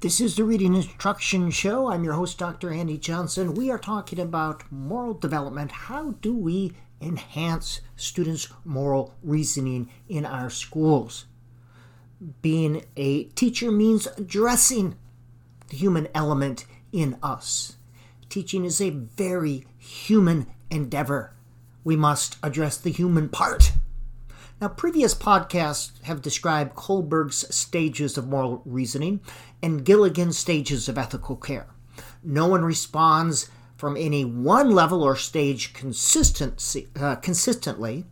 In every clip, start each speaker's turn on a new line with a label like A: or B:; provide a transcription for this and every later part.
A: This is the Reading Instruction Show. I'm your host, Dr. Andy Johnson. We are talking about moral development. How do we enhance students' moral reasoning in our schools? Being a teacher means addressing the human element in us. Teaching is a very human endeavor. We must address the human part. Now, previous podcasts have described Kohlberg's stages of moral reasoning and Gilligan's stages of ethical care. No one responds from any one level or stage consistency, uh, consistently,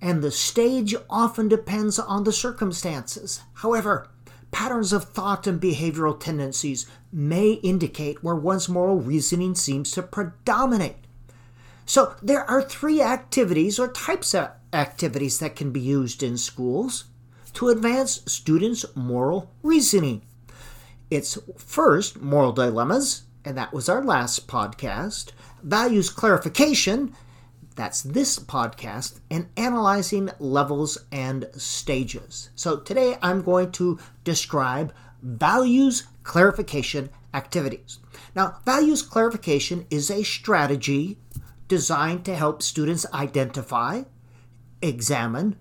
A: and the stage often depends on the circumstances. However, patterns of thought and behavioral tendencies may indicate where one's moral reasoning seems to predominate. So, there are three activities or types of activities that can be used in schools to advance students' moral reasoning. It's first moral dilemmas, and that was our last podcast, values clarification, that's this podcast, and analyzing levels and stages. So today I'm going to describe values clarification activities. Now, values clarification is a strategy designed to help students identify, examine,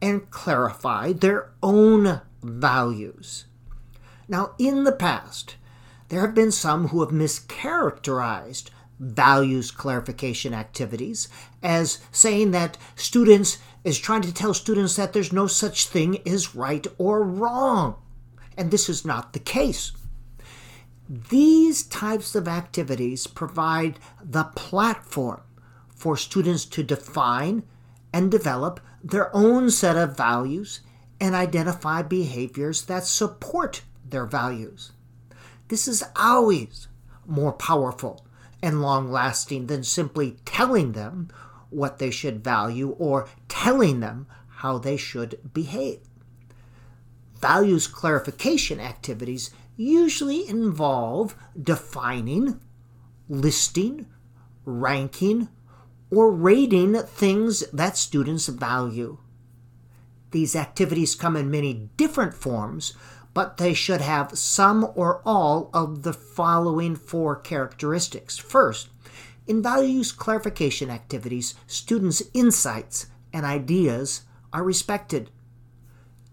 A: and clarify their own values. Now, in the past, there have been some who have mischaracterized values clarification activities as saying that students is trying to tell students that there's no such thing as right or wrong. And this is not the case. These types of activities provide the platform for students to define and develop their own set of values and identify behaviors that support their values. This is always more powerful and long lasting than simply telling them what they should value or telling them how they should behave. Values clarification activities usually involve defining, listing, ranking, or rating things that students value. These activities come in many different forms, but they should have some or all of the following four characteristics. First, in values clarification activities, students' insights and ideas are respected.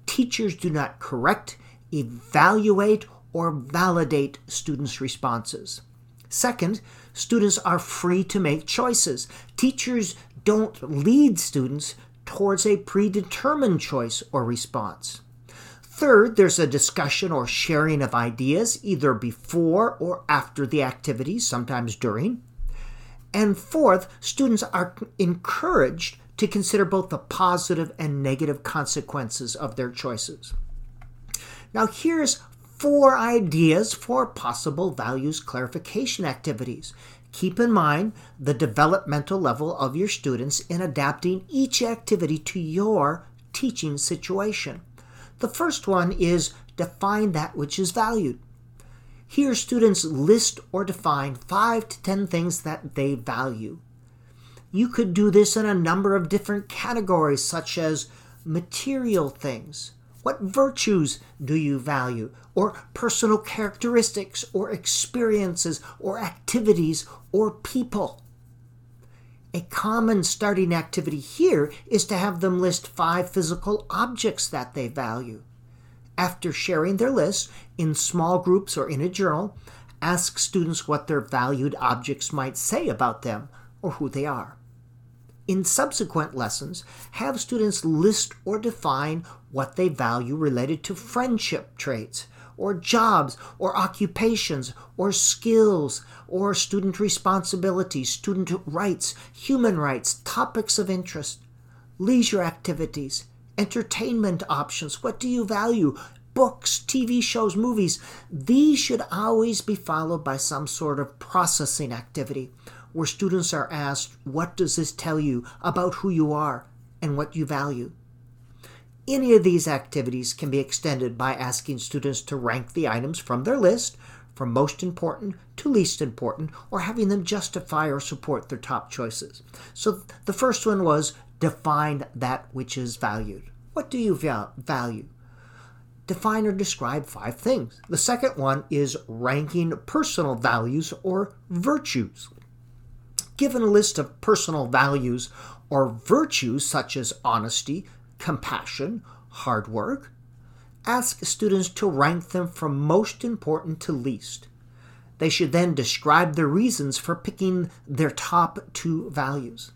A: Teachers do not correct, evaluate, or validate students' responses. Second, students are free to make choices. Teachers don't lead students towards a predetermined choice or response. Third, there's a discussion or sharing of ideas either before or after the activities, sometimes during. And fourth, students are encouraged to consider both the positive and negative consequences of their choices. Now, here's four ideas for possible values clarification activities. Keep in mind the developmental level of your students in adapting each activity to your teaching situation. The first one is define that which is valued. Here, students list or define five to ten things that they value. You could do this in a number of different categories, such as material things. What virtues do you value? Or personal characteristics, or experiences, or activities, or people? A common starting activity here is to have them list five physical objects that they value. After sharing their list in small groups or in a journal, ask students what their valued objects might say about them or who they are. In subsequent lessons, have students list or define what they value related to friendship traits, or jobs or occupations or skills or student responsibilities, student rights, human rights, topics of interest, leisure activities, entertainment options. What do you value? Books, TV shows, movies. These should always be followed by some sort of processing activity where students are asked, What does this tell you about who you are and what you value? Any of these activities can be extended by asking students to rank the items from their list from most important to least important, or having them justify or support their top choices. So the first one was define that which is valued. What do you value? define or describe five things. The second one is ranking personal values or virtues. Given a list of personal values or virtues such as honesty, compassion, hard work, ask students to rank them from most important to least. They should then describe the reasons for picking their top two values.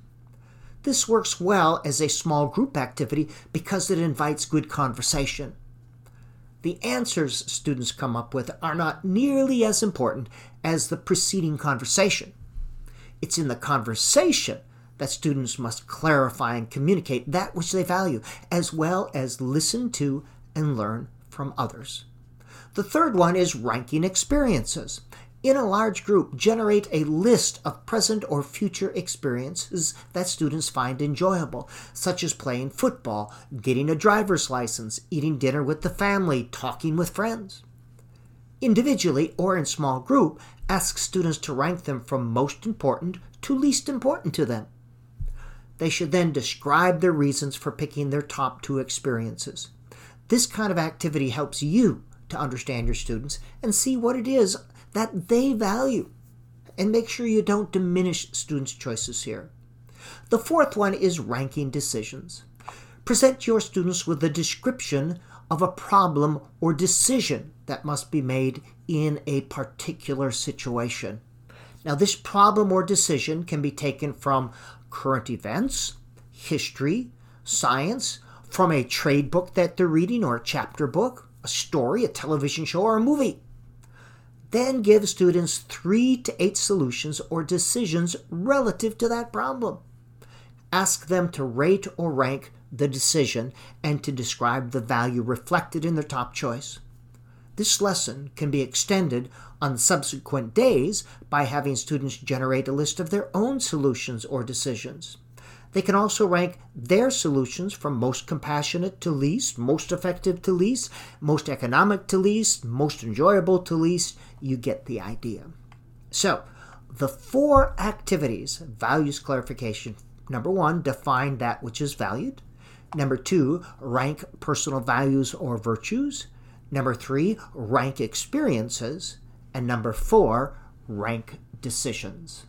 A: This works well as a small group activity because it invites good conversation. The answers students come up with are not nearly as important as the preceding conversation. It's in the conversation that students must clarify and communicate that which they value, as well as listen to and learn from others. The third one is ranking experiences. In a large group, generate a list of present or future experiences that students find enjoyable, such as playing football, getting a driver's license, eating dinner with the family, talking with friends. Individually or in small group, ask students to rank them from most important to least important to them. They should then describe their reasons for picking their top two experiences. This kind of activity helps you to understand your students and see what it is that they value. And make sure you don't diminish students' choices here. The fourth one is ranking decisions. Present your students with a description of a problem or decision that must be made in a particular situation. Now, this problem or decision can be taken from current events, history, science, from a trade book that they're reading or a chapter book, a story, a television show, or a movie. Then give students three to eight solutions or decisions relative to that problem. Ask them to rate or rank the decision and to describe the value reflected in their top choice. This lesson can be extended on subsequent days by having students generate a list of their own solutions or decisions. They can also rank their solutions from most compassionate to least, most effective to least, most economic to least, most enjoyable to least. You get the idea. So, the four activities values clarification. Number one, define that which is valued. Number two, rank personal values or virtues. Number three, rank experiences. And number four, rank decisions.